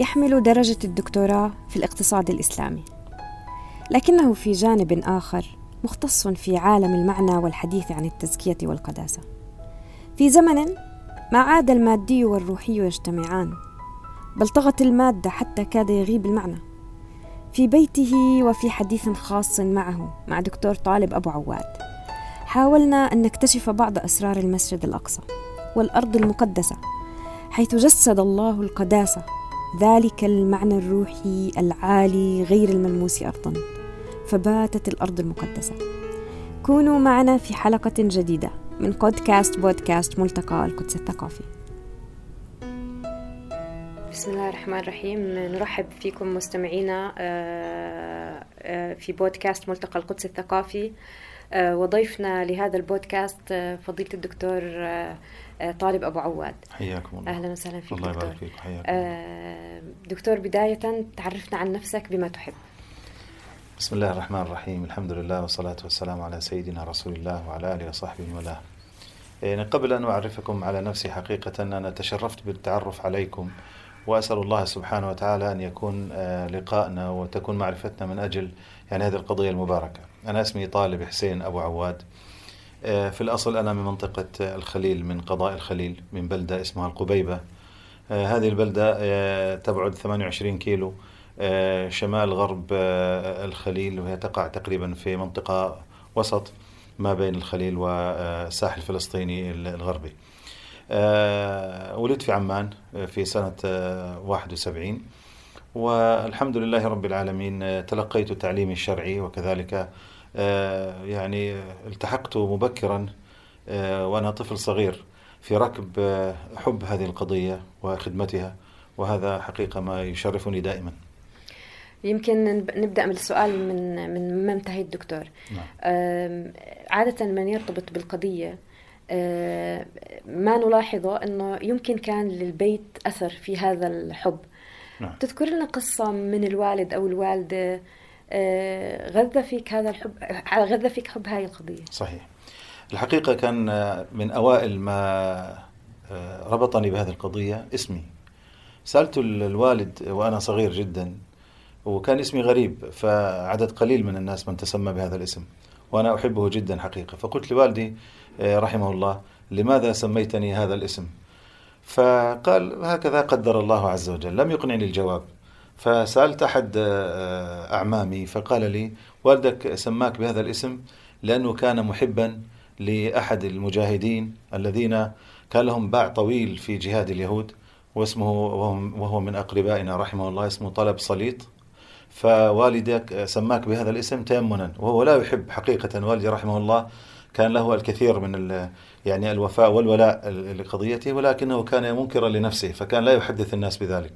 يحمل درجة الدكتوراه في الاقتصاد الإسلامي. لكنه في جانب آخر مختص في عالم المعنى والحديث عن التزكية والقداسة. في زمن ما عاد المادي والروحي يجتمعان بل طغت المادة حتى كاد يغيب المعنى. في بيته وفي حديث خاص معه مع دكتور طالب أبو عواد حاولنا أن نكتشف بعض أسرار المسجد الأقصى والأرض المقدسة حيث جسد الله القداسة ذلك المعنى الروحي العالي غير الملموس أرضا فباتت الأرض المقدسة. كونوا معنا في حلقة جديدة من بودكاست بودكاست ملتقى القدس الثقافي. بسم الله الرحمن الرحيم. نرحب فيكم مستمعينا آه، آه، في بودكاست ملتقى القدس الثقافي. آه، وضيفنا لهذا البودكاست فضيلة الدكتور طالب أبو عواد. حياكم الله. أهلا وسهلا فيك الله يبارك فيك حياكم دكتور بداية تعرفنا عن نفسك بما تحب. بسم الله الرحمن الرحيم. الحمد لله والصلاة والسلام على سيدنا رسول الله وعلى آله وصحبه وله يعني قبل أن أعرفكم على نفسي حقيقة أنا تشرفت بالتعرف عليكم وأسأل الله سبحانه وتعالى أن يكون آه، لقائنا وتكون معرفتنا من أجل يعني هذه القضية المباركة. أنا اسمي طالب حسين أبو عواد. آه، في الأصل أنا من منطقة الخليل من قضاء الخليل من بلدة اسمها القبيبة. آه، هذه البلدة تبعد 28 كيلو شمال غرب الخليل وهي تقع تقريبا في منطقة وسط ما بين الخليل والساحل الفلسطيني الغربي. آه، ولدت في عمان آه، في سنة 71 آه، والحمد لله رب العالمين تلقيت تعليمي الشرعي وكذلك يعني التحقت مبكرا وأنا طفل صغير في ركب حب هذه القضية وخدمتها وهذا حقيقة ما يشرفني دائما يمكن نبدأ من السؤال من من ما انتهيت دكتور نعم. عادة من يرتبط بالقضية ما نلاحظه إنه يمكن كان للبيت أثر في هذا الحب نعم. تذكر لنا قصة من الوالد أو الوالدة آه، غذى فيك هذا الحب غذى فيك حب هاي القضية. صحيح. الحقيقة كان من أوائل ما آه، ربطني بهذه القضية اسمي. سألت الوالد وأنا صغير جدا وكان اسمي غريب فعدد قليل من الناس من تسمى بهذا الاسم وأنا أحبه جدا حقيقة. فقلت لوالدي آه، رحمه الله لماذا سميتني هذا الاسم؟ فقال هكذا قدر الله عز وجل. لم يقنعني الجواب. فسألت أحد آه، أعمامي فقال لي والدك سماك بهذا الاسم لأنه كان محبا لأحد المجاهدين الذين كان لهم باع طويل في جهاد اليهود واسمه وهو من أقربائنا رحمه الله اسمه طلب صليط. فوالدك سماك بهذا الاسم تيمنا وهو لا يحب حقيقة والدي رحمه الله. كان له الكثير من يعني الوفاء والولاء لقضيته ولكنه كان منكرا لنفسه فكان لا يحدث الناس بذلك.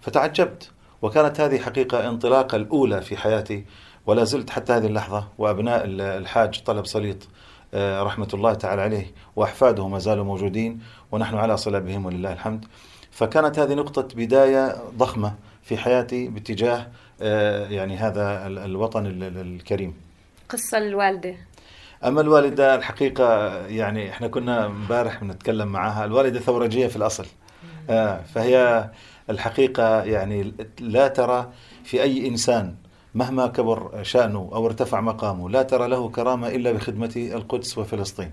فتعجبت وكانت هذه حقيقة انطلاقة الأولى في حياتي ولا زلت حتى هذه اللحظة وأبناء الحاج طلب صليط آه، رحمة الله تعالى عليه وأحفاده ما زالوا موجودين ونحن على صلة بهم ولله الحمد. فكانت هذه نقطة بداية ضخمة في حياتي باتجاه آه، يعني هذا الوطن الكريم. قصة الوالدة. أما الوالدة الحقيقة يعني إحنا كنا امبارح بنتكلم معها الوالدة ثورجية في الأصل. آه فهي الحقيقة يعني لا ترى في أي إنسان مهما كبر شأنه أو ارتفع مقامه لا ترى له كرامة إلا بخدمة القدس وفلسطين.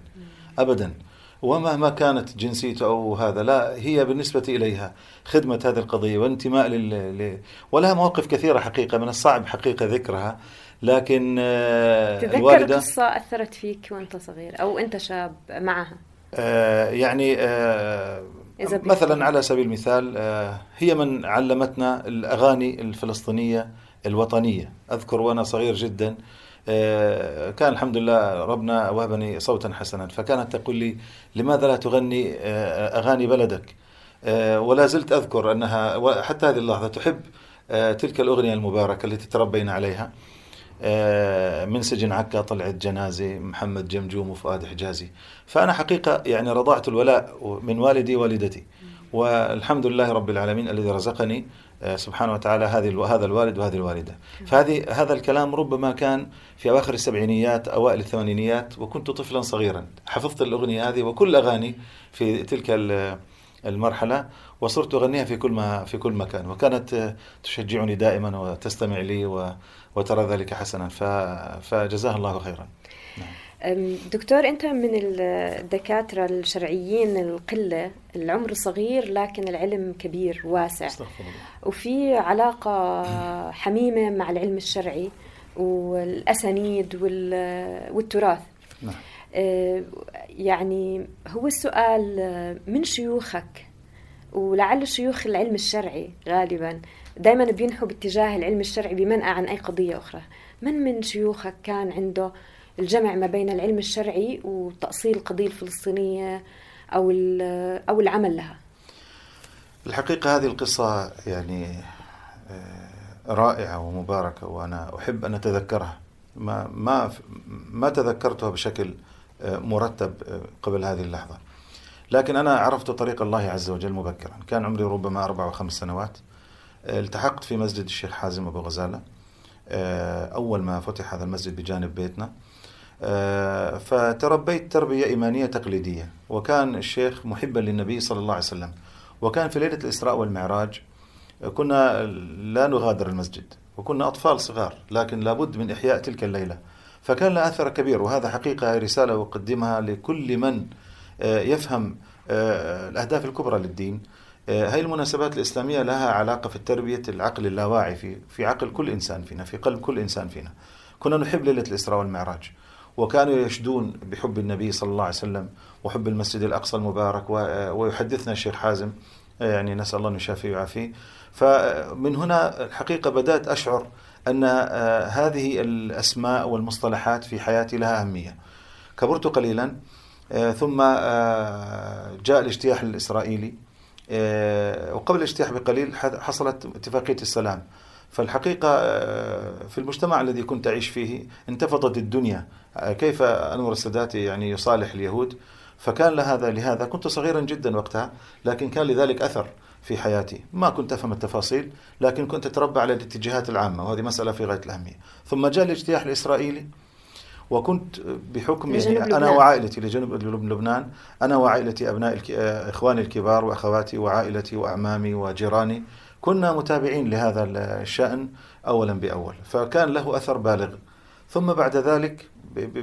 ابدا. ومهما كانت جنسيته أو هذا لا هي بالنسبة إليها خدمة هذه القضية وانتماء لل ولها مواقف كثيرة حقيقة من الصعب حقيقة ذكرها لكن آه، تذكر الوالدة قصة أثرت فيك وأنت صغير أو أنت شاب معها؟ آه يعني آه إذا مثلا على سبيل المثال آه هي من علمتنا الأغاني الفلسطينية الوطنية. أذكر وأنا صغير جدا آه كان الحمد لله ربنا وهبني صوتا حسنا فكانت تقول لي لماذا لا تغني آه أغاني بلدك؟ ولا زلت أذكر أنها حتى هذه اللحظة تحب تلك الأغنية المباركة التي تربينا عليها. من سجن عكا طلعت جنازة محمد جمجوم وفؤاد حجازي. فأنا حقيقة يعني رضعت الولاء من والدي والدتي والحمد لله رب العالمين الذي رزقني آه، سبحانه وتعالى هذه هذا الوالد وهذه الوالدة. فهذه هذا الكلام ربما كان في أواخر السبعينيات أوائل الثمانينيات وكنت طفلا صغيرا. حفظت الأغنية هذه وكل أغاني في تلك المرحلة وصرت أغنيها في كل ما في كل مكان. وكانت تشجعني دائما وتستمع لي وترى ذلك حسنا فجزاها الله خيرا. نعم. دكتور أنت من الدكاترة الشرعيين القلة العمر صغير لكن العلم كبير واسع. وفي علاقة حميمة مع العلم الشرعي والأسانيد والتراث. نعم. أه، يعني هو السؤال من شيوخك؟ ولعل شيوخ العلم الشرعي غالبا دائما بينحوا باتجاه العلم الشرعي بمنأى عن أي قضية أخرى. من من شيوخك كان عنده الجمع ما بين العلم الشرعي وتأصيل القضية الفلسطينية أو أو العمل لها؟ الحقيقة هذه القصة يعني آه، رائعة ومباركة وأنا أحب أن أتذكرها. ما ما ما تذكرتها بشكل آه، مرتب آه، قبل هذه اللحظة. لكن أنا عرفت طريق الله عز وجل مبكرا. كان عمري ربما أربع وخمس سنوات. التحقت في مسجد الشيخ حازم أبو غزالة أول ما فتح هذا المسجد بجانب بيتنا. فتربيت تربية إيمانية تقليدية وكان الشيخ محبا للنبي صلى الله عليه وسلم. وكان في ليلة الإسراء والمعراج كنا لا نغادر المسجد وكنا أطفال صغار لكن لابد من إحياء تلك الليلة. فكان له أثر كبير وهذا حقيقة رسالة أقدمها لكل من آه، يفهم آه، الأهداف الكبرى للدين. آه، هذه المناسبات الإسلامية لها علاقة في التربية العقل اللاواعي في في عقل كل إنسان فينا في قلب كل إنسان فينا. كنا نحب ليلة الإسراء والمعراج وكانوا يشدون بحب النبي صلى الله عليه وسلم وحب المسجد الأقصى المبارك ويحدثنا الشيخ حازم يعني نسأل الله أن يشافيه ويعافيه. فمن هنا الحقيقة بدأت أشعر أن آه، هذه الأسماء والمصطلحات في حياتي لها أهمية. كبرت قليلا آه، ثم آه، جاء الإجتياح الإسرائيلي. وقبل الاجتياح بقليل حصلت اتفاقية السلام. فالحقيقة في المجتمع الذي كنت أعيش فيه انتفضت الدنيا. كيف أنور السادات يعني يصالح اليهود؟ فكان لهذا لهذا. كنت صغيرا جدا وقتها لكن كان لذلك أثر في حياتي. ما كنت أفهم التفاصيل لكن كنت أتربى على الاتجاهات العامة وهذه مسألة في غاية الأهمية. ثم جاء الاجتياح الإسرائيلي. وكنت بحكم يعني أنا وعائلتي لجنوب لبنان أنا وعائلتي أبناء إخواني الكبار وأخواتي وعائلتي وأعمامي وجيراني كنا متابعين لهذا الشأن أولا بأول. فكان له أثر بالغ. ثم بعد ذلك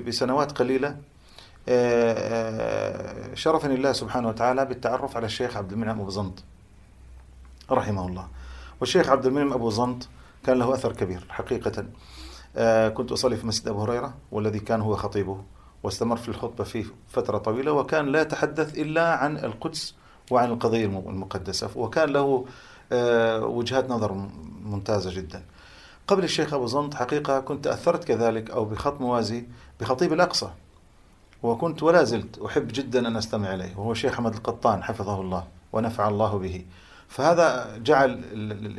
بسنوات قليلة آه، آه، شرفني الله سبحانه وتعالى بالتعرف على الشيخ عبد المنعم أبو زنط رحمه الله. والشيخ عبد المنعم أبو زنط كان له أثر كبير حقيقة. آه، كنت أصلي في مسجد أبو هريرة والذي كان هو خطيبه واستمر في الخطبة في فترة طويلة وكان لا يتحدث إلا عن القدس وعن القضية المقدسة وكان له وجهات نظر ممتازة جدا. قبل الشيخ أبو زنط حقيقة كنت تأثرت كذلك أو بخط موازي بخطيب الأقصى وكنت ولا زلت أحب جدا أن أستمع إليه وهو الشيخ أحمد القطان حفظه الله ونفع الله به. فهذا جعل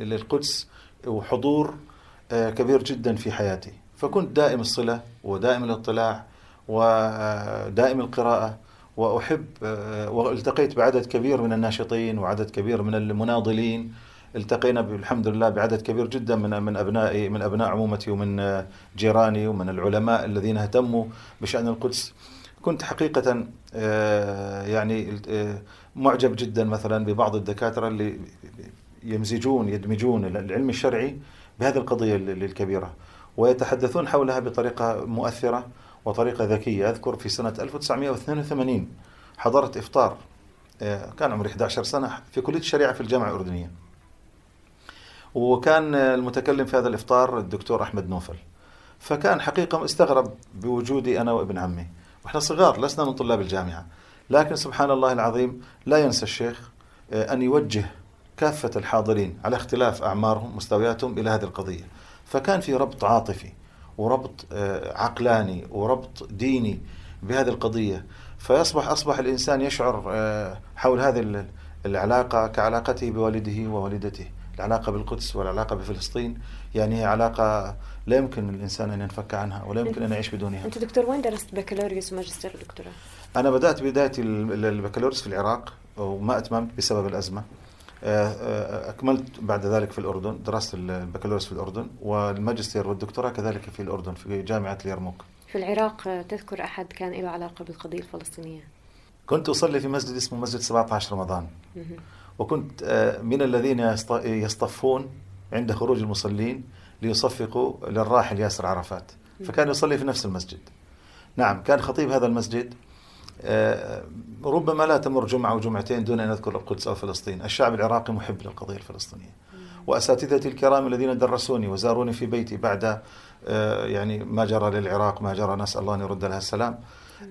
للقدس وحضور آه، كبير جدا في حياتي. فكنت دائم الصلة ودائم الاطلاع ودائم القراءة وأحب آه، والتقيت بعدد كبير من الناشطين وعدد كبير من المناضلين. التقينا بالحمد لله بعدد كبير جدا من من ابنائي من أبناء عمومتي ومن جيراني ومن العلماء الذين اهتموا بشأن القدس. كنت حقيقه آه، يعني آه، معجب جدا مثلا ببعض الدكاترة اللي يمزجون يدمجون العلم الشرعي بهذه القضية الكبيرة. ويتحدثون حولها بطريقة مؤثرة وطريقة ذكية. أذكر في سنة 1982 حضرت إفطار آه، كان عمري 11 سنة في كلية الشريعة في الجامعة الأردنية. وكان المتكلم في هذا الإفطار الدكتور أحمد نوفل. فكان حقيقة استغرب بوجودي أنا وابن عمي. وإحنا صغار لسنا من طلاب الجامعة. لكن سبحان الله العظيم لا ينسى الشيخ آه، أن يوجه كافة الحاضرين على اختلاف أعمارهم مستوياتهم إلى هذه القضية. فكان في ربط عاطفي وربط آه، عقلاني وربط ديني بهذه القضية. فيصبح أصبح الإنسان يشعر آه، حول هذه العلاقة كعلاقته بوالده ووالدته. العلاقة بالقدس والعلاقة بفلسطين يعني هي علاقة لا يمكن الإنسان أن ينفك عنها ولا يمكن أن يعيش بدونها. أنت دكتور وين درست بكالوريوس وماجستير ودكتوراه؟ أنا بدأت بدايتي البكالوريوس في العراق وما أتممت بسبب الأزمة. آه، آه، أكملت بعد ذلك في الأردن درست البكالوريوس في الأردن والماجستير والدكتوراه كذلك في الأردن في جامعة اليرموك. في العراق تذكر أحد كان له علاقة بالقضية الفلسطينية؟ كنت أصلي في مسجد اسمه مسجد 17 رمضان. وكنت آه، من الذين يصطفون عند خروج المصلين ليصفقوا للراحل ياسر عرفات. فكان يصلي في نفس المسجد. نعم كان خطيب هذا المسجد. آه، ربما لا تمر جمعة أو جمعتين دون أن أذكر القدس أو فلسطين. الشعب العراقي محب للقضية الفلسطينية. وأساتذتي الكرام الذين درسوني وزاروني في بيتي بعد آه، يعني ما جرى للعراق ما جرى نسأل الله أن يرد لها السلام.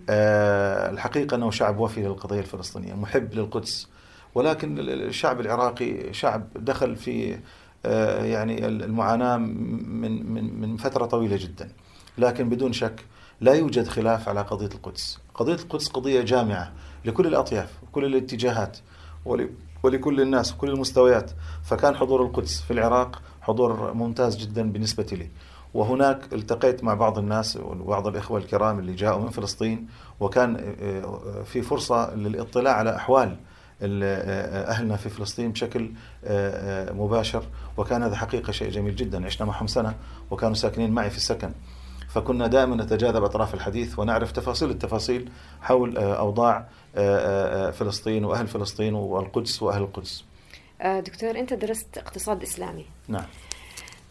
آه، الحقيقة أنه شعب وفي للقضية الفلسطينية محب للقدس. ولكن الشعب العراقي شعب دخل في يعني المعاناة من من من فترة طويلة جدا. لكن بدون شك لا يوجد خلاف على قضية القدس. قضية القدس قضية جامعة لكل الأطياف وكل الاتجاهات ولكل الناس وكل المستويات. فكان حضور القدس في العراق حضور ممتاز جدا بالنسبة لي. وهناك التقيت مع بعض الناس وبعض الإخوة الكرام اللي جاءوا من فلسطين وكان آه، آه، في فرصة للاطلاع على أحوال آه، أهلنا في فلسطين بشكل مباشر. وكان هذا حقيقة شيء جميل جدا. عشنا معهم سنة وكانوا ساكنين معي في السكن. فكنا دائما نتجاذب أطراف الحديث ونعرف تفاصيل التفاصيل حول آه، أوضاع آه، آه، فلسطين وأهل فلسطين والقدس وأهل القدس. دكتور أنت درست اقتصاد إسلامي. نعم.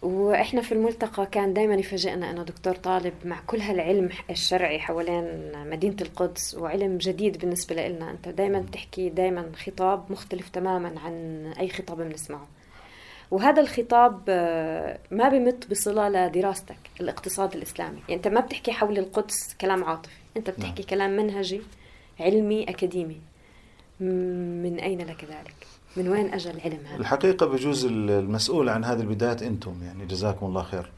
وإحنا في الملتقى كان دائما يفاجئنا انه دكتور طالب مع كل هالعلم الشرعي حوالين مدينة القدس وعلم جديد بالنسبة لنا. أنت دائما بتحكي دائما خطاب مختلف تماما عن أي خطاب بنسمعه. وهذا الخطاب آه، ما بمت بصلة لدراستك الاقتصاد الإسلامي يعني أنت ما بتحكي حول القدس كلام عاطفي أنت بتحكي نعم. كلام منهجي علمي أكاديمي من أين لك ذلك؟ من وين أجى العلم هذا؟ الحقيقة بجوز المسؤول عن هذه البدايات أنتم يعني جزاكم الله خير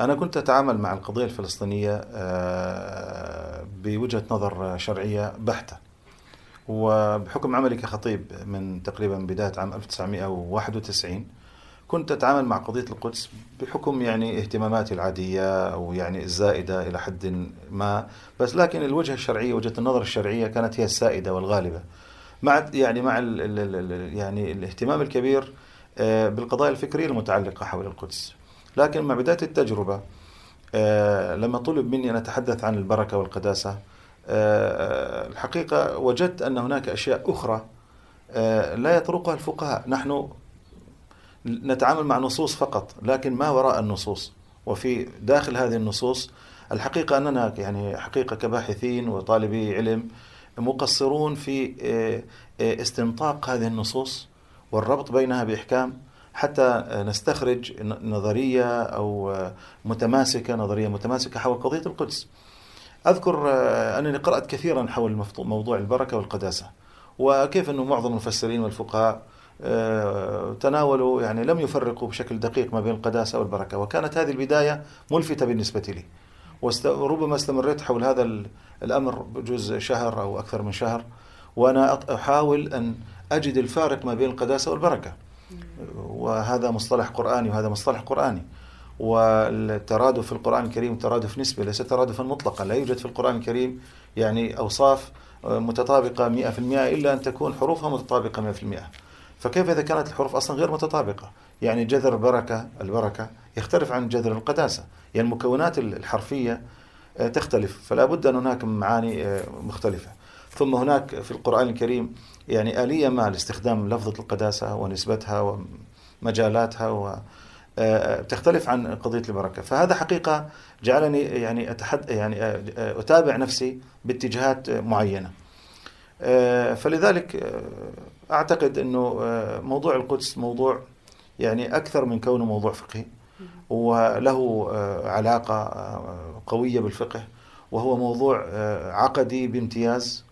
أنا كنت أتعامل مع القضية الفلسطينية آه، بوجهة نظر شرعية بحتة وبحكم عملي كخطيب من تقريبا بداية عام 1991 كنت أتعامل مع قضية القدس بحكم يعني اهتماماتي العادية أو يعني الزائدة إلى حد ما. بس لكن الوجهة الشرعية وجهة النظر الشرعية كانت هي السائدة والغالبة. مع يعني مع ال ال يعني الاهتمام الكبير آه، بالقضايا الفكرية المتعلقة حول القدس. لكن مع بداية التجربة آه، لما طلب مني أن أتحدث عن البركة والقداسة آه، الحقيقة وجدت أن هناك أشياء أخرى لا يطرقها الفقهاء. نحن نتعامل مع نصوص فقط لكن ما وراء النصوص. وفي داخل هذه النصوص الحقيقة أننا يعني حقيقة كباحثين وطالبي علم مقصرون في آه، آه، استنطاق هذه النصوص والربط بينها بإحكام. حتى نستخرج نظرية أو متماسكة نظرية متماسكة حول قضية القدس. أذكر آه، أنني قرأت كثيرا حول موضوع البركة والقداسة. وكيف أنه معظم المفسرين والفقهاء آه، تناولوا يعني لم يفرقوا بشكل دقيق ما بين القداسة والبركة. وكانت هذه البداية ملفتة بالنسبة لي. وربما استمريت حول هذا الأمر بجوز شهر أو أكثر من شهر وأنا أحاول أن أجد الفارق ما بين القداسة والبركة. وهذا مصطلح قرآني وهذا مصطلح قرآني. والترادف في القرآن الكريم ترادف نسبي ليس ترادفا مطلقا. لا يوجد في القرآن الكريم يعني أوصاف متطابقة 100% إلا أن تكون حروفها متطابقة 100% فكيف إذا كانت الحروف أصلا غير متطابقة؟ يعني جذر بركة البركة يختلف عن جذر القداسة. يعني المكونات الحرفية آه، تختلف فلا بد أن هناك معاني آه، مختلفة. ثم هناك في القرآن الكريم يعني آلية ما لاستخدام لفظة القداسة ونسبتها ومجالاتها و آه، تختلف عن قضية البركة. فهذا حقيقة جعلني يعني أتحد يعني أتابع نفسي باتجاهات معينة. فلذلك أعتقد إنه آه، موضوع القدس موضوع يعني أكثر من كونه موضوع فقهي. وله آه، علاقة آه، قوية بالفقه وهو موضوع عقدي بامتياز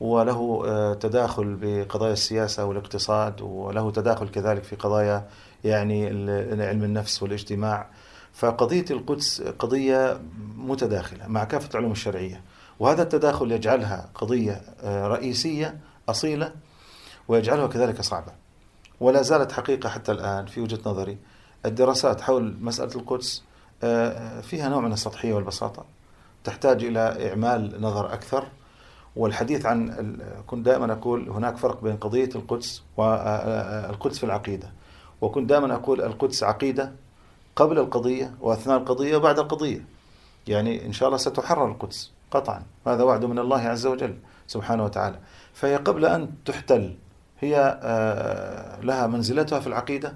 وله تداخل بقضايا السياسة والاقتصاد وله تداخل كذلك في قضايا يعني علم النفس والاجتماع. فقضية القدس قضية متداخلة مع كافة العلوم الشرعية وهذا التداخل يجعلها قضية رئيسية أصيلة ويجعلها كذلك صعبة. ولا زالت حقيقة حتى الآن في وجهة نظري الدراسات حول مسألة القدس آه، فيها نوع من السطحية والبساطة. تحتاج إلى إعمال نظر أكثر. والحديث عن كنت دائما أقول هناك فرق بين قضية القدس والقدس في العقيدة. وكنت دائما أقول القدس عقيدة قبل القضية وأثناء القضية وبعد القضية. يعني إن شاء الله ستحرر القدس قطعا. هذا وعد من الله عز وجل سبحانه وتعالى. فهي قبل أن تحتل هي آه، لها منزلتها في العقيدة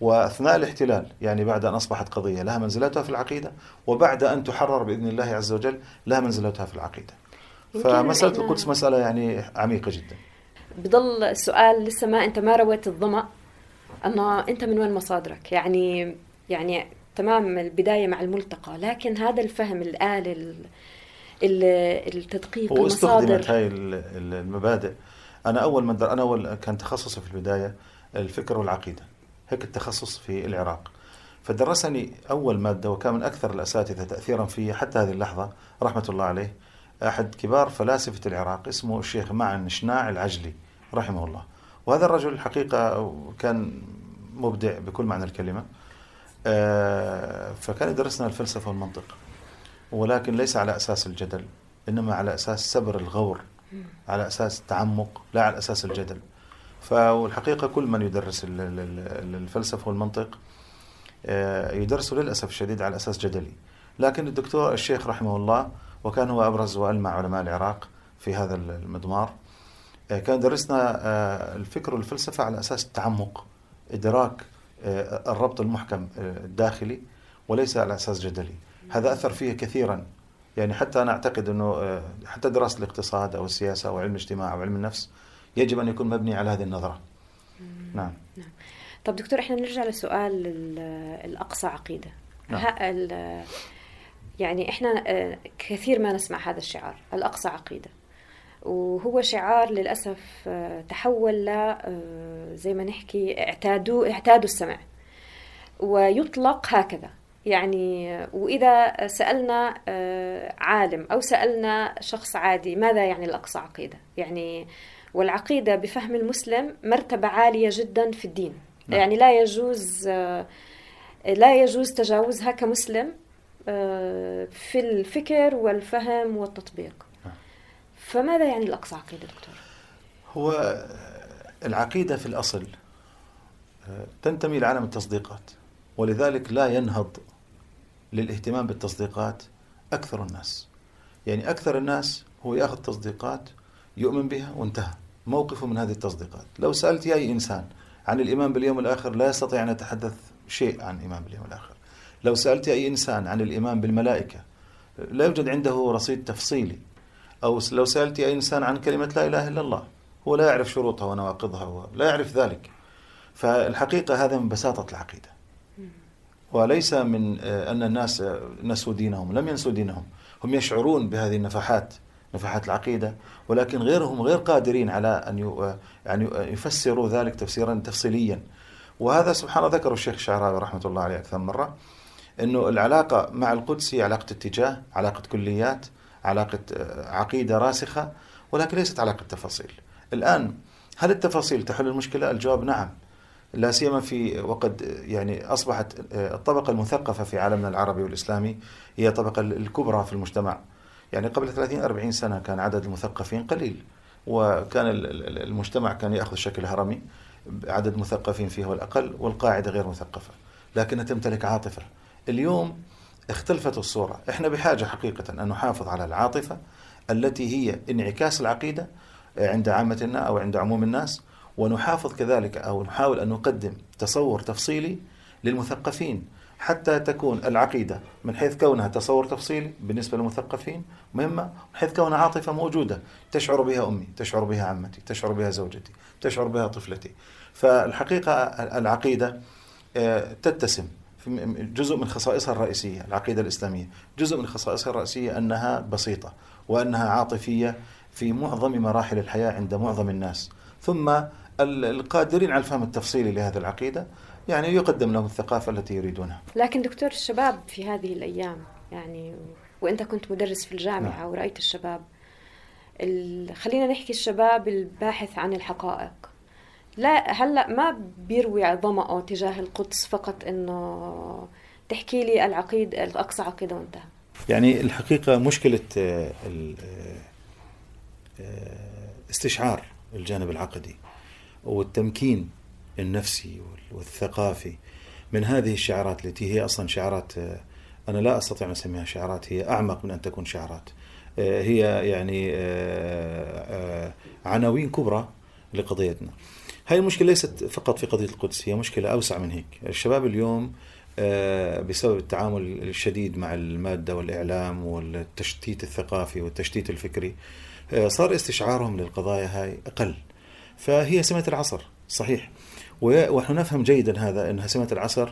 وأثناء الاحتلال يعني بعد أن أصبحت قضية لها منزلتها في العقيدة وبعد أن تحرر بإذن الله عز وجل لها منزلتها في العقيدة. فمسألة القدس مسألة يعني عميقة جدا. بضل السؤال لسه ما أنت ما رويت الظمأ أنه أنت من وين مصادرك؟ يعني يعني تمام البداية مع الملتقى لكن هذا الفهم الآلي التدقيق واستخدمت هاي المبادئ أنا أول ما أنا أول كان تخصصي في البداية الفكر والعقيدة هيك التخصص في العراق. فدرسني أول مادة وكان من أكثر الأساتذة تأثيرا في حتى هذه اللحظة رحمة الله عليه أحد كبار فلاسفة العراق اسمه الشيخ معن شناع العجلي رحمه الله. وهذا الرجل الحقيقة كان مبدع بكل معنى الكلمة. آه، فكان يدرسنا الفلسفة والمنطق ولكن ليس على أساس الجدل إنما على أساس سبر الغور على أساس التعمق لا على أساس الجدل. فالحقيقة كل من يدرس الفلسفة والمنطق آه، يدرسه للأسف الشديد على أساس جدلي. لكن الدكتور الشيخ رحمه الله وكان هو أبرز وألمع علماء العراق في هذا المضمار آه، كان درسنا آه، الفكر والفلسفة على أساس التعمق إدراك الربط المحكم الداخلي وليس على أساس جدلي. هذا أثر فيه كثيرا. يعني حتى أنا أعتقد أنه حتى دراسة الاقتصاد أو السياسة أو علم الاجتماع أو علم النفس يجب أن يكون مبني على هذه النظرة. نعم. نعم. طب دكتور إحنا نرجع لسؤال الأقصى عقيدة. نعم. يعني إحنا آه، كثير ما نسمع هذا الشعار الأقصى عقيدة. وهو شعار للأسف آه، تحول ل آه، زي ما نحكي اعتادوا اعتادوا السمع. ويطلق هكذا. يعني وإذا سألنا عالم أو سألنا شخص عادي ماذا يعني الأقصى عقيدة يعني والعقيدة بفهم المسلم مرتبة عالية جدا في الدين نعم. يعني لا يجوز لا يجوز تجاوزها كمسلم آه، في الفكر والفهم والتطبيق نعم. فماذا يعني الأقصى عقيدة دكتور؟ هو العقيدة في الأصل آه، تنتمي لعالم التصديقات ولذلك لا ينهض للاهتمام بالتصديقات أكثر الناس. يعني أكثر الناس هو يأخذ تصديقات يؤمن بها وانتهى. موقفه من هذه التصديقات. لو سألت أي إنسان عن الإيمان باليوم الآخر لا يستطيع أن يتحدث شيء عن الإيمان باليوم الآخر. لو سألت أي إنسان عن الإيمان بالملائكة لا يوجد عنده رصيد تفصيلي. أو لو سألت أي إنسان عن كلمة لا إله إلا الله هو لا يعرف شروطها ونواقضها لا يعرف ذلك. فالحقيقة هذا من بساطة العقيدة. وليس من آه، أن الناس آه، نسوا دينهم لم ينسوا دينهم. هم يشعرون بهذه النفحات نفحات العقيدة ولكن غيرهم غير قادرين على أن يعني يفسروا ذلك تفسيرا تفصيليا. وهذا سبحان الله ذكره الشيخ الشعراوي رحمة الله عليه أكثر مرة أنه العلاقة مع القدس هي علاقة اتجاه علاقة كليات علاقة آه، عقيدة راسخة ولكن ليست علاقة تفاصيل. الآن هل التفاصيل تحل المشكلة؟ الجواب نعم. لا سيما في وقد يعني أصبحت آه، الطبقة المثقفة في عالمنا العربي والإسلامي هي الطبقة الكبرى في المجتمع. يعني قبل 30 40 سنة كان عدد المثقفين قليل وكان المجتمع كان يأخذ شكل هرمي عدد مثقفين فيه هو الأقل والقاعدة غير مثقفة لكنها تمتلك عاطفة. اليوم اختلفت الصورة. إحنا بحاجة حقيقة أن نحافظ على العاطفة التي هي انعكاس العقيدة عند عامتنا أو عند عموم الناس ونحافظ كذلك أو نحاول أن نقدم تصور تفصيلي للمثقفين حتى تكون العقيدة من حيث كونها تصور تفصيلي بالنسبة للمثقفين مهمة من حيث كونها عاطفة موجودة. تشعر بها أمي تشعر بها عمتي تشعر بها زوجتي تشعر بها طفلتي. فالحقيقة العقيدة آه، تتسم جزء من خصائصها الرئيسية العقيدة الإسلامية. جزء من خصائصها الرئيسية أنها بسيطة وأنها عاطفية في معظم مراحل الحياة عند معظم الناس. ثم القادرين على الفهم التفصيلي لهذه العقيدة يعني يقدم لهم الثقافة التي يريدونها. لكن دكتور الشباب في هذه الأيام يعني وأنت كنت مدرس في الجامعة نعم. ورأيت الشباب خلينا نحكي الشباب الباحث عن الحقائق. لا هلا ما بيروي ظمأه تجاه القدس فقط إنه تحكي لي العقيدة الأقصى عقيدة وانتهى؟ يعني الحقيقة مشكلة آه، آه، آه، استشعار الجانب العقدي. والتمكين النفسي والثقافي من هذه الشعارات التي هي أصلا شعارات أنا لا أستطيع أن أسميها شعارات هي أعمق من أن تكون شعارات. آه، هي يعني آه، عناوين كبرى لقضيتنا. هاي المشكلة ليست فقط في قضية القدس هي مشكلة أوسع من هيك. الشباب اليوم بسبب التعامل الشديد مع المادة والإعلام والتشتيت الثقافي والتشتيت الفكري صار استشعارهم للقضايا هاي أقل. فهي سمة العصر صحيح. ونحن نفهم جيدا هذا أنها سمة العصر.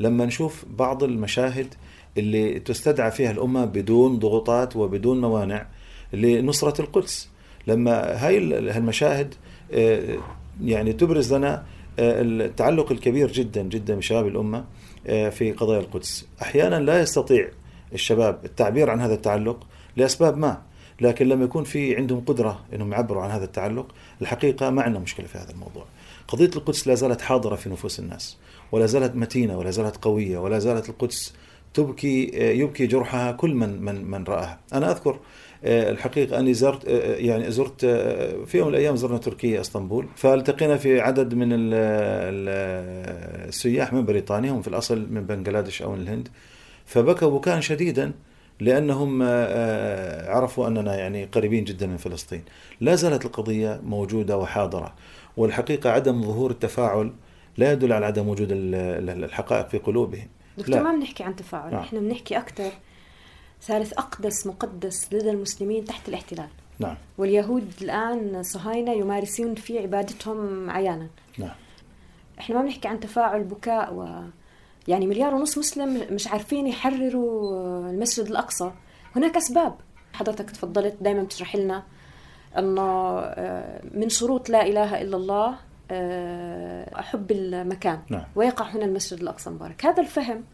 لما نشوف بعض المشاهد اللي تستدعى فيها الأمة بدون ضغوطات وبدون موانع لنصرة القدس. لما هاي المشاهد آه، يعني تبرز لنا آه، التعلق الكبير جدا جدا بشباب الأمة آه، في قضايا القدس. أحيانا لا يستطيع الشباب التعبير عن هذا التعلق لأسباب ما لكن لما يكون في عندهم قدرة أنهم يعبروا عن هذا التعلق الحقيقة ما عندنا مشكلة في هذا الموضوع. قضية القدس لا زالت حاضرة في نفوس الناس ولا زالت متينة ولا زالت قوية ولا زالت القدس تبكي يبكي جرحها كل من من من رآها. أنا أذكر آه، الحقيقة أني زرت آه، آه، يعني زرت في يوم من الأيام زرنا تركيا إسطنبول. فالتقينا في عدد من السياح من بريطانيا هم في الأصل من بنغلاديش أو من الهند. فبكوا بكاء شديدا لأنهم عرفوا أننا يعني قريبين جدا من فلسطين. لا زالت القضية موجودة وحاضرة والحقيقة عدم ظهور التفاعل لا يدل على عدم وجود الحقائق في قلوبهم. دكتور ما بنحكي عن تفاعل نعم. إحنا بنحكي أكثر ثالث أقدس مقدس لدى المسلمين تحت الاحتلال. نعم. واليهود الآن صهاينة يمارسون في عبادتهم عيانا. نعم. إحنا ما بنحكي عن تفاعل بكاء و يعني مليار ونص مسلم مش عارفين يحرروا المسجد الأقصى. هناك أسباب. حضرتك تفضلت دائما بتشرح لنا أنه آه، من شروط لا إله إلا الله آه، حب المكان. نعم. ويقع هنا المسجد الأقصى المبارك هذا الفهم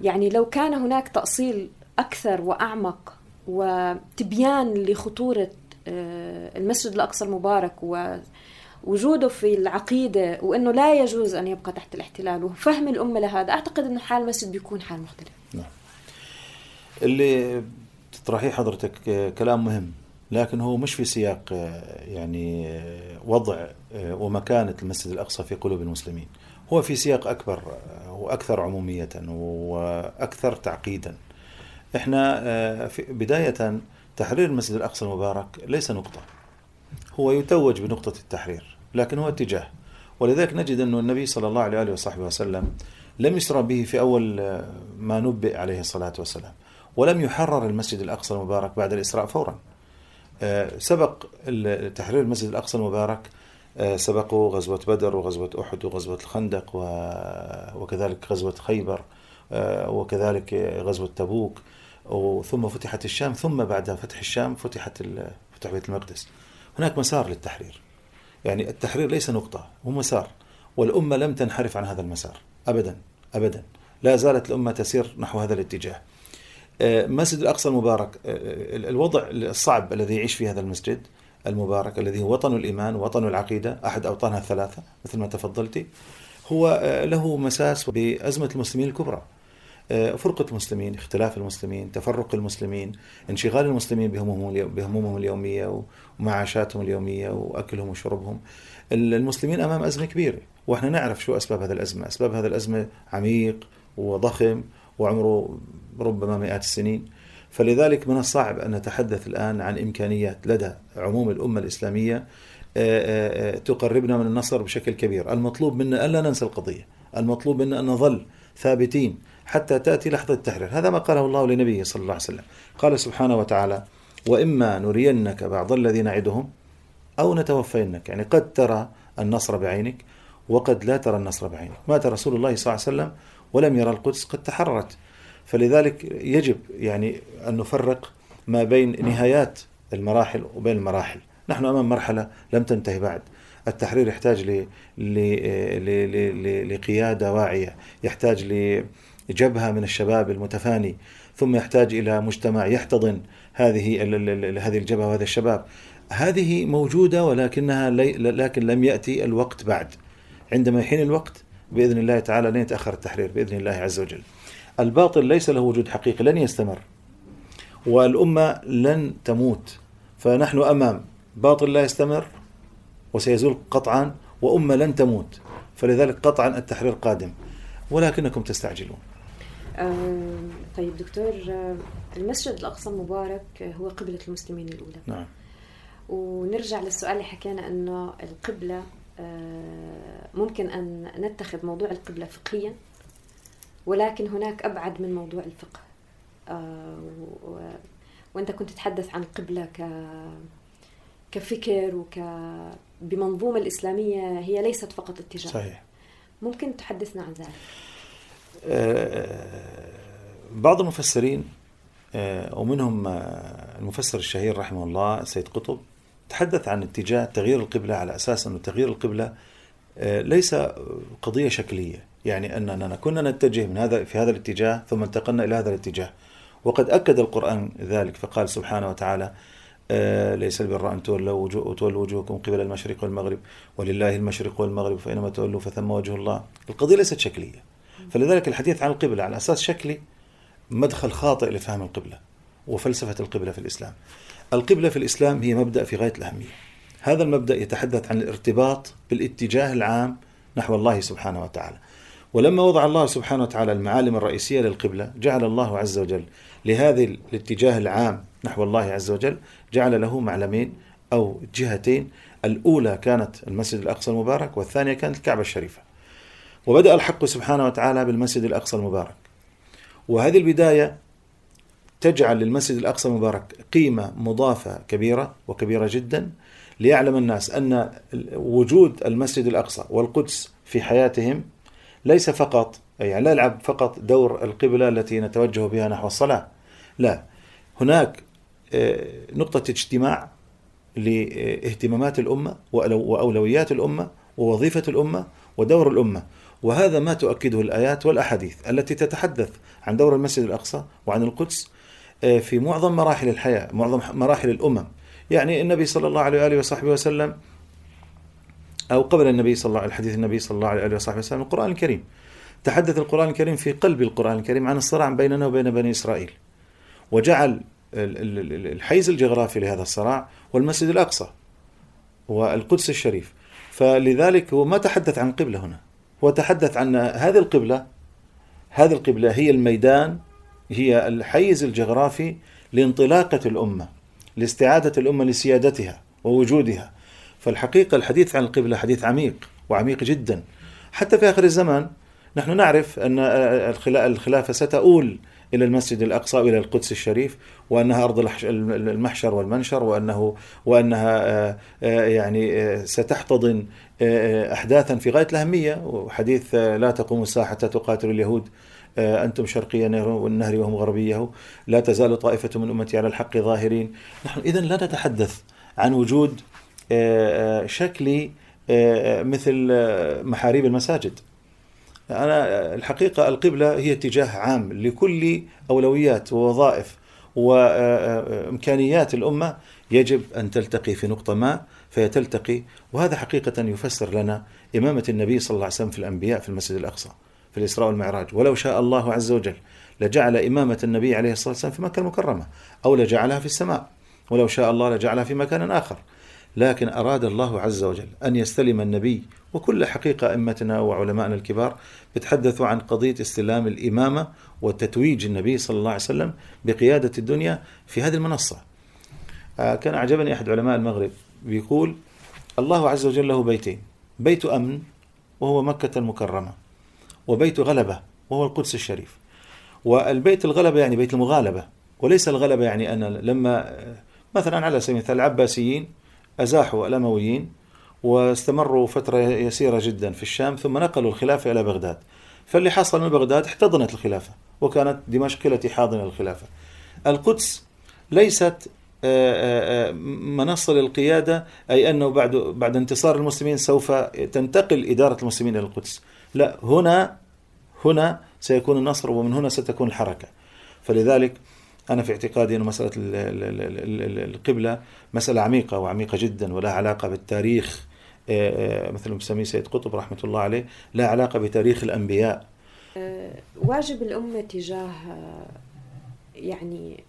يعني لو كان هناك تأصيل أكثر وأعمق وتبيان لخطورة آه، المسجد الأقصى المبارك ووجوده في العقيدة وأنه لا يجوز أن يبقى تحت الاحتلال. وفهم الأمة لهذا. أعتقد أنه حال المسجد بيكون حال مختلف نعم. اللي تطرحيه حضرتك كلام مهم لكن هو مش في سياق يعني وضع ومكانة المسجد الأقصى في قلوب المسلمين. هو في سياق أكبر وأكثر عمومية وأكثر تعقيدا. إحنا آه، بداية تحرير المسجد الأقصى المبارك ليس نقطة. هو يتوج بنقطة التحرير. لكن هو اتجاه. ولذلك نجد أن النبي صلى الله عليه وصحبه وسلم لم يسرى به في أول آه، ما نبئ عليه الصلاة والسلام ولم يحرر المسجد الأقصى المبارك بعد الإسراء فورا. آه، سبق تحرير المسجد الأقصى المبارك آه، سبقوا غزوة بدر وغزوة أحد وغزوة الخندق وكذلك غزوة خيبر وكذلك غزوة تبوك ثم فتحت الشام ثم بعد فتح الشام فتحت فتح بيت المقدس. هناك مسار للتحرير. يعني التحرير ليس نقطة هو مسار. والأمة لم تنحرف عن هذا المسار أبدا أبدا. لا زالت الأمة تسير نحو هذا الاتجاه. آه، مسجد الأقصى المبارك الوضع الصعب الذي يعيش فيه هذا المسجد المبارك الذي هو وطن الإيمان وطن العقيدة أحد أوطانها الثلاثة مثل ما تفضلتي هو آه، له مساس بأزمة المسلمين الكبرى. آه، فرقة المسلمين اختلاف المسلمين تفرق المسلمين انشغال المسلمين بهمومهم, اليومية ومعاشاتهم اليومية وأكلهم وشربهم. المسلمين أمام أزمة كبيرة وإحنا نعرف شو أسباب هذه الأزمة. أسباب هذه الأزمة عميق وضخم وعمره ربما مئات السنين. فلذلك من الصعب أن نتحدث الآن عن إمكانيات لدى عموم الأمة الإسلامية آه، آه، آه، تقربنا من النصر بشكل كبير. المطلوب منا ألا ننسى القضية. المطلوب منا أن نظل ثابتين حتى تأتي لحظة التحرير. هذا ما قاله الله لنبيه صلى الله عليه وسلم. قال سبحانه وتعالى وإما نرينك بعض الذي نعدهم أو نتوفينك. يعني قد ترى النصر بعينك وقد لا ترى النصر بعينك. مات رسول الله صلى الله عليه وسلم ولم يرى القدس قد تحررت. فلذلك يجب يعني أن نفرق ما بين نهايات المراحل وبين المراحل. نحن أمام مرحلة لم تنتهي بعد. التحرير يحتاج لقيادة واعية يحتاج لجبهة من الشباب المتفاني ثم يحتاج إلى مجتمع يحتضن هذه هذه الجبهة وهذا الشباب. هذه موجودة ولكنها لكن لم يأتي الوقت بعد. عندما يحين الوقت بإذن الله تعالى لن يتأخر التحرير بإذن الله عز وجل. الباطل ليس له وجود حقيقي لن يستمر. والأمة لن تموت. فنحن أمام. باطل لا يستمر وسيزول قطعا وأمة لن تموت. فلذلك قطعا التحرير قادم. ولكنكم تستعجلون. طيب دكتور المسجد الأقصى المبارك هو قبلة المسلمين الأولى. نعم. ونرجع للسؤال اللي حكينا أنه القبلة ممكن أن نتخذ موضوع القبلة فقهيا ولكن هناك أبعد من موضوع الفقه. وأنت كنت تتحدث عن القبلة ك كفكر وك بمنظومة الإسلامية هي ليست فقط اتجاه. صحيح. ممكن تحدثنا عن ذلك؟ بعض المفسرين آه، ومنهم آه، المفسر الشهير رحمه الله سيد قطب تحدث عن اتجاه تغيير القبلة على أساس أن تغيير القبلة ليس قضية شكلية. يعني أننا كنا نتجه من هذا في هذا الاتجاه ثم انتقلنا إلى هذا الاتجاه. وقد أكد القرآن ذلك فقال سبحانه وتعالى آه، ليس البر أن تولوا تولوا وجوهكم قبل المشرق والمغرب ولله المشرق والمغرب فإنما تولوا فثم وجه الله. القضية ليست شكلية. فلذلك الحديث عن القبلة على أساس شكلي مدخل خاطئ لفهم القبلة وفلسفة القبلة في الإسلام. القبلة في الإسلام هي مبدأ في غاية الأهمية. هذا المبدأ يتحدث عن الارتباط بالاتجاه العام نحو الله سبحانه وتعالى. ولما وضع الله سبحانه وتعالى المعالم الرئيسية للقبلة جعل الله عز وجل لهذا الاتجاه العام نحو الله عز وجل جعل له معلمين أو جهتين. الأولى كانت المسجد الأقصى المبارك والثانية كانت الكعبة الشريفة. وبدأ الحق سبحانه وتعالى بالمسجد الأقصى المبارك. وهذه البداية تجعل للمسجد الأقصى المبارك قيمة مضافة كبيرة وكبيرة جدا ليعلم الناس أن وجود المسجد الأقصى والقدس في حياتهم ليس فقط يعني لا يلعب فقط دور القبلة التي نتوجه بها نحو الصلاة. لا هناك آه، نقطة اجتماع لاهتمامات الأمة وأولويات الأمة ووظيفة الأمة ودور الأمة. وهذا ما تؤكده الآيات والأحاديث التي تتحدث عن دور المسجد الأقصى وعن القدس آه، في معظم مراحل الحياة معظم مراحل الأمم. يعني النبي صلى الله عليه وآله وصحبه وسلم أو قبل النبي صلى الله عليه الحديث النبي صلى الله عليه وآله وصحبه وسلم القرآن الكريم. تحدث القرآن الكريم في قلب القرآن الكريم عن الصراع بيننا وبين بني إسرائيل. وجعل الحيز الجغرافي لهذا الصراع والمسجد الأقصى والقدس الشريف. فلذلك هو ما تحدث عن قبلة هنا. هو تحدث عن هذه القبلة. هذه القبلة هي الميدان هي الحيز الجغرافي لانطلاقة الأمة لاستعادة الأمة لسيادتها ووجودها. فالحقيقة الحديث عن القبلة حديث عميق وعميق جدا. حتى في آخر الزمان نحن نعرف أن الخلافة ستؤول إلى المسجد الأقصى وإلى القدس الشريف وأنها أرض المحشر والمنشر وأنه وأنها آه، آه، يعني آه، ستحتضن أحداثا في غاية الأهمية. وحديث لا تقوم الساعة حتى تقاتل اليهود أنتم شرقي والنهر وهم غربية لا تزال طائفة من أمتي على الحق ظاهرين. نحن إذن لا نتحدث عن وجود شكل مثل محاريب المساجد. أنا الحقيقة القبلة هي اتجاه عام لكل أولويات ووظائف وإمكانيات الأمة. يجب أن تلتقي في نقطة ما فهي تلتقي وهذا حقيقة يفسر لنا إمامة النبي صلى الله عليه وسلم في الأنبياء في المسجد الأقصى في الإسراء والمعراج. ولو شاء الله عز وجل لجعل إمامة النبي عليه الصلاة والسلام في مكة المكرمة أو لجعلها في السماء ولو شاء الله لجعلها في مكان آخر. لكن أراد الله عز وجل أن يستلم النبي وكل حقيقة أئمتنا وعلمائنا الكبار بتحدثوا عن قضية استلام الإمامة وتتويج النبي صلى الله عليه وسلم بقيادة الدنيا في هذه المنصة. آه، كان أعجبني أحد علماء المغرب بيقول الله عز وجل له بيتين بيت أمن وهو مكة المكرمة وبيت غلبة وهو القدس الشريف. والبيت الغلبة يعني بيت المغالبة وليس الغلبة يعني أن لما مثلا على سبيل المثال العباسيين أزاحوا الأمويين واستمروا فترة يسيرة جدا في الشام ثم نقلوا الخلافة إلى بغداد. فاللي حصل من بغداد احتضنت الخلافة وكانت دمشق التي حاضنة الخلافة. القدس ليست آه، آه، آه، منصة للقيادة أي أنه بعد بعد انتصار المسلمين سوف تنتقل إدارة المسلمين إلى القدس. لا هنا هنا سيكون النصر ومن هنا ستكون الحركة. فلذلك أنا في اعتقادي أن مسألة القبلة مسألة عميقة وعميقة جدا ولها علاقة بالتاريخ آه، آه، مثل مسميه سيد قطب رحمة الله عليه لها علاقة بتاريخ الأنبياء. آه، واجب الأمة تجاه يعني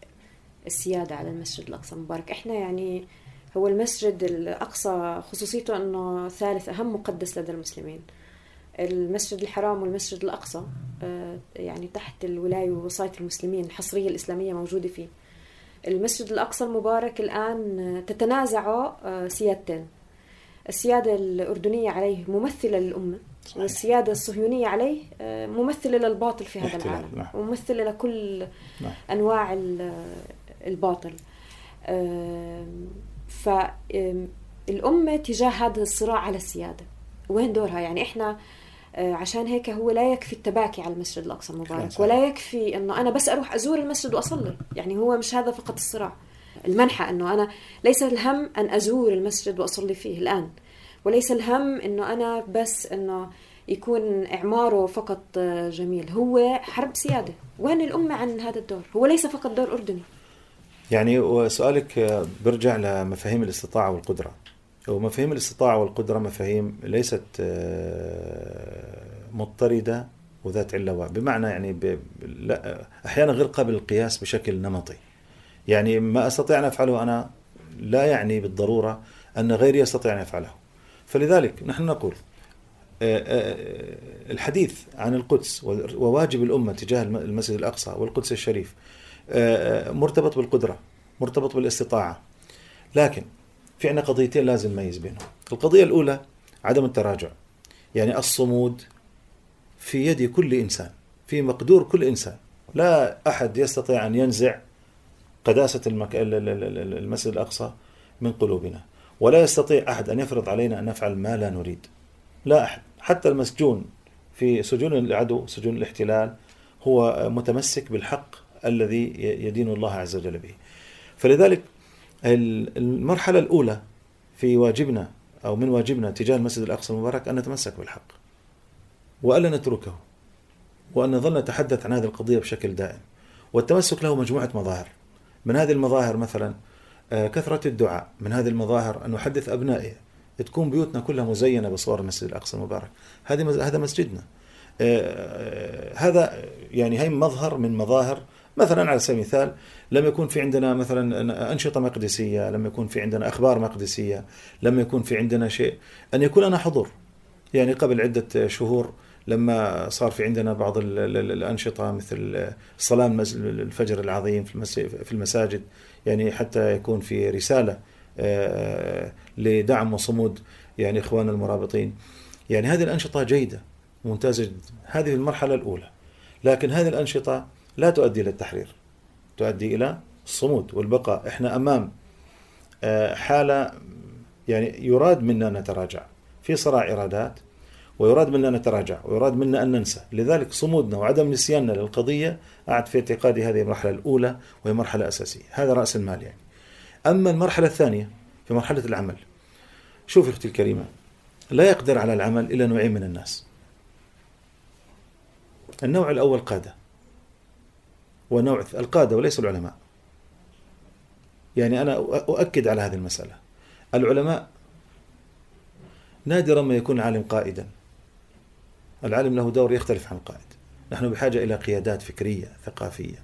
السيادة على المسجد الأقصى المبارك إحنا يعني هو المسجد الأقصى خصوصيته أنه ثالث أهم مقدس لدى المسلمين. المسجد الحرام والمسجد الأقصى آه، يعني تحت الولاية ووصاية المسلمين الحصرية الإسلامية موجودة فيه المسجد الأقصى المبارك الآن تتنازع سيادتين السيادة الأردنية عليه ممثلة للأمة صحيح. والسيادة الصهيونية عليه ممثلة للباطل في هذا العالم نعم. وممثلة لكل نعم. أنواع الباطل فالأمة تجاه هذا الصراع على السيادة وين دورها يعني إحنا آه، عشان هيك هو لا يكفي التباكي على المسجد الأقصى المبارك ولا يكفي أنه أنا بس أروح أزور المسجد وأصلي. يعني هو مش هذا فقط الصراع. المنحة أنه أنا ليس الهم أن أزور المسجد وأصلي فيه الآن وليس الهم أنه أنا بس أنه يكون إعماره فقط آه، جميل. هو حرب سيادة. وين الأمة عن هذا الدور؟ هو ليس فقط دور أردني. يعني وسؤالك برجع لمفاهيم الاستطاعة والقدرة. ومفاهيم الاستطاعة والقدرة مفاهيم ليست آه، مضطردة وذات علة بمعنى يعني. لا أحيانا غير قابل للقياس بشكل نمطي. يعني ما أستطيع أن أفعله أنا لا يعني بالضرورة أن غيري يستطيع أن يفعله. فلذلك نحن نقول آه، آه، الحديث عن القدس وواجب الأمة تجاه المسجد الأقصى والقدس الشريف مرتبط بالقدرة مرتبط بالاستطاعة. لكن في عندنا قضيتين لازم نميز بينهم القضية الأولى عدم التراجع. يعني الصمود في يد كل إنسان في مقدور كل إنسان. لا أحد يستطيع أن ينزع قداسة المك... المسجد الأقصى من قلوبنا. ولا يستطيع أحد أن يفرض علينا أن نفعل ما لا نريد. لا أحد. حتى المسجون في سجون العدو سجون الاحتلال هو متمسك بالحق الذي يدين الله عز وجل به. فلذلك المرحلة الأولى في واجبنا أو من واجبنا تجاه المسجد الأقصى المبارك أن نتمسك بالحق وألا نتركه وأن نظل نتحدث عن هذه القضية بشكل دائم. والتمسك له مجموعة مظاهر. من هذه المظاهر مثلا آه، كثرة الدعاء. من هذه المظاهر أن نحدث أبنائي. تكون بيوتنا كلها مزينة بصور المسجد الأقصى المبارك. هذه هذا مسجدنا. آه، آه، هذا يعني هي مظهر من مظاهر مثلا على سبيل المثال لما يكون في عندنا مثلا أنشطة مقدسية لما يكون في عندنا أخبار مقدسية لما يكون في عندنا شيء. أن يكون لنا حضور. يعني قبل عدة شهور لما صار في عندنا بعض الأنشطة مثل صلاة الفجر العظيم في المساجد. يعني حتى يكون في رسالة آه، لدعم وصمود. يعني إخواننا المرابطين. يعني هذه الأنشطة جيدة ممتازة جدا. هذه المرحلة الأولى. لكن هذه الأنشطة لا تؤدي إلى التحرير. تؤدي إلى الصمود والبقاء. إحنا أمام آه، حالة يعني يراد منا نتراجع. في صراع إرادات ويراد منا نتراجع ويراد منا أن ننسى. لذلك صمودنا وعدم نسياننا للقضية أعد في اعتقادي هذه المرحلة الأولى وهي مرحلة أساسية. هذا رأس المال يعني. أما المرحلة الثانية في مرحلة العمل شوف أختي الكريمة لا يقدر على العمل إلا نوعين من الناس. النوع الأول قادة. ونوع القادة وليس العلماء. يعني أنا أؤكد على هذه المسألة. العلماء نادرا ما يكون العالم قائدا. العالم له دور يختلف عن القائد. نحن بحاجة إلى قيادات فكرية ثقافية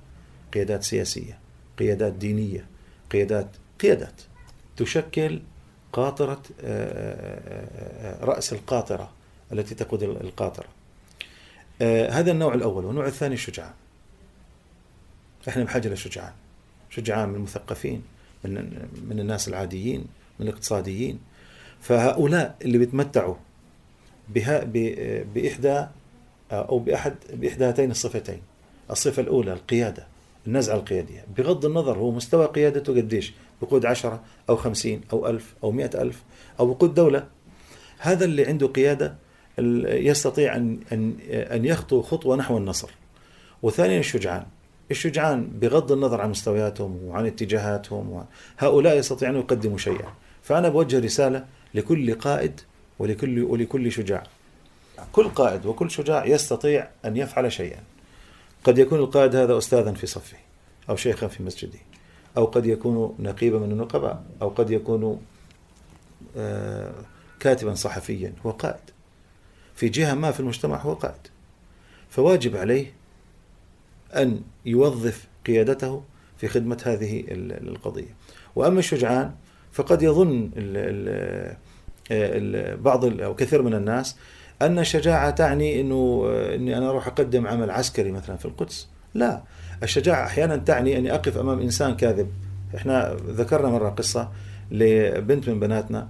قيادات سياسية قيادات دينية قيادات قيادات تشكل قاطرة رأس القاطرة التي تقود القاطرة. هذا النوع الأول. والنوع الثاني الشجعان إحنا بحاجة لشجعان شجعان من المثقفين من من الناس العاديين من الاقتصاديين. فهؤلاء اللي بيتمتعوا بها بإحدى أو بأحد باحدى هاتين الصفتين. الصفة الأولى القيادة النزعة القيادية. بغض النظر هو مستوى قيادته قديش بقود عشرة أو خمسين أو ألف أو مئة ألف أو بقود دولة. هذا اللي عنده قيادة يستطيع أن أن يخطو خطوة نحو النصر. وثانيا الشجعان. الشجعان بغض النظر عن مستوياتهم وعن اتجاهاتهم هؤلاء يستطيعون أن يقدموا شيئا. فأنا بوجه رسالة لكل قائد ولكل ولكل شجاع. كل قائد وكل شجاع يستطيع أن يفعل شيئا. قد يكون القائد هذا أستاذا في صفه أو شيخا في مسجده أو قد يكون نقيبا من النقباء أو قد يكون آه، كاتبا صحفيا هو قائد. في جهة ما في المجتمع هو قائد. فواجب عليه أن يوظف قيادته في خدمة هذه القضية. وأما الشجعان فقد يظن ال بعض أو كثير من الناس أن الشجاعة تعني أنه أني أنا أروح أقدم عمل عسكري مثلا في القدس. لا الشجاعة أحيانا تعني أني أقف أمام إنسان كاذب. إحنا ذكرنا مرة قصة لبنت من بناتنا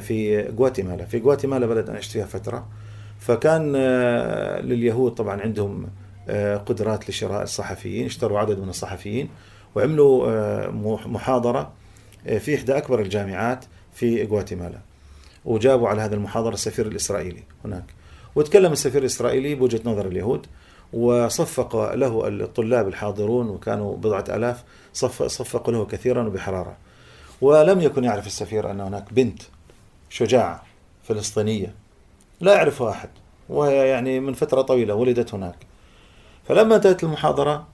في غواتيمالا. في غواتيمالا بلد أنا عشت فيها فترة. فكان آه، لليهود طبعا عندهم آه، قدرات لشراء الصحفيين اشتروا عدد من الصحفيين وعملوا آه، محاضرة في إحدى أكبر الجامعات في غواتيمالا. وجابوا على هذه المحاضرة السفير الإسرائيلي هناك. وتكلم السفير الإسرائيلي بوجهة نظر اليهود وصفق له الطلاب الحاضرون وكانوا بضعة آلاف صف صفقوا له كثيرا وبحرارة ولم يكن يعرف السفير أن هناك بنت شجاعة فلسطينية لا يعرفها أحد وهي يعني من فترة طويلة ولدت هناك. فلما انتهت المحاضرة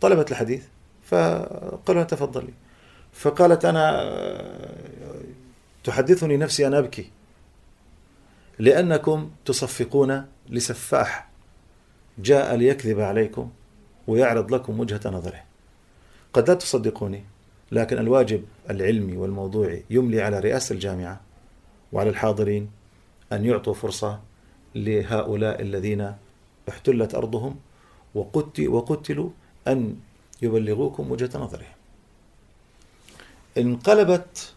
طلبت الحديث فقال لها تفضلي. فقالت أنا تحدثني نفسي أن أبكي لأنكم تصفقون لسفاح. جاء ليكذب عليكم ويعرض لكم وجهة نظره. قد لا تصدقوني لكن الواجب العلمي والموضوعي يملي على رئاسة الجامعة وعلى الحاضرين أن يعطوا فرصة لهؤلاء الذين احتلت أرضهم وقتلوا أن يبلغوكم وجهة نظرهم. انقلبت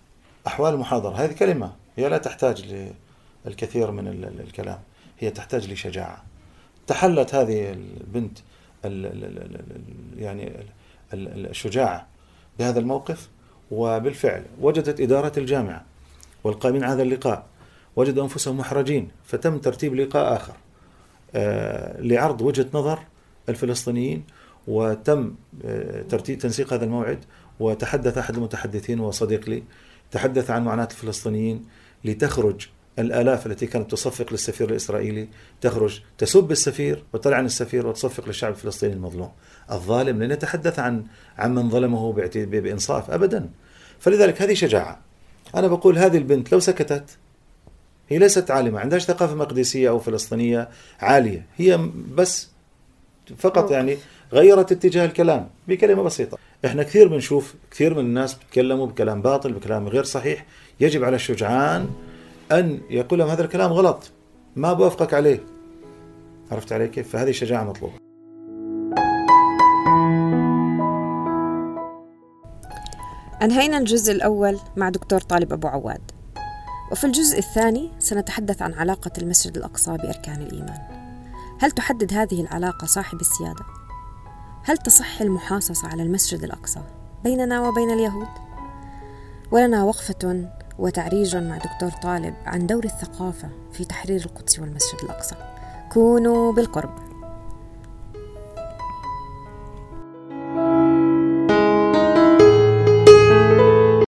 أحوال المحاضرة. هذه كلمة هي لا تحتاج للكثير من الكلام. هي تحتاج لشجاعة. تحلت هذه البنت يعني الشجاعة بهذا الموقف وبالفعل وجدت إدارة الجامعة والقائمين على هذا اللقاء. وجدوا أنفسهم محرجين فتم ترتيب لقاء آخر. لعرض وجهة نظر الفلسطينيين وتم آه، ترتيب تنسيق هذا الموعد وتحدث أحد المتحدثين وصديق لي تحدث عن معاناة الفلسطينيين لتخرج الآلاف التي كانت تصفق للسفير الإسرائيلي تخرج تسب السفير وتلعن السفير وتصفق للشعب الفلسطيني المظلوم. الظالم لن يتحدث عن عن من ظلمه بإنصاف أبدا. فلذلك هذه شجاعة. أنا بقول هذه البنت لو سكتت هي ليست عالمة عندهاش ثقافة مقدسية أو فلسطينية عالية هي بس فقط يعني غيرت اتجاه الكلام بكلمة بسيطة. إحنا كثير بنشوف كثير من الناس بيتكلموا بكلام باطل بكلام غير صحيح يجب على الشجعان أن يقول لهم هذا الكلام غلط ما بوافقك عليه. عرفت علي كيف؟ فهذه شجاعة مطلوبة. أنهينا الجزء الأول مع دكتور طالب أبو عواد. وفي الجزء الثاني سنتحدث عن علاقة المسجد الأقصى بأركان الإيمان هل تحدد هذه العلاقة صاحب السيادة؟ هل تصح المحاصصة على المسجد الأقصى بيننا وبين اليهود؟ ولنا وقفة وتعريج مع دكتور طالب عن دور الثقافة في تحرير القدس والمسجد الأقصى كونوا بالقرب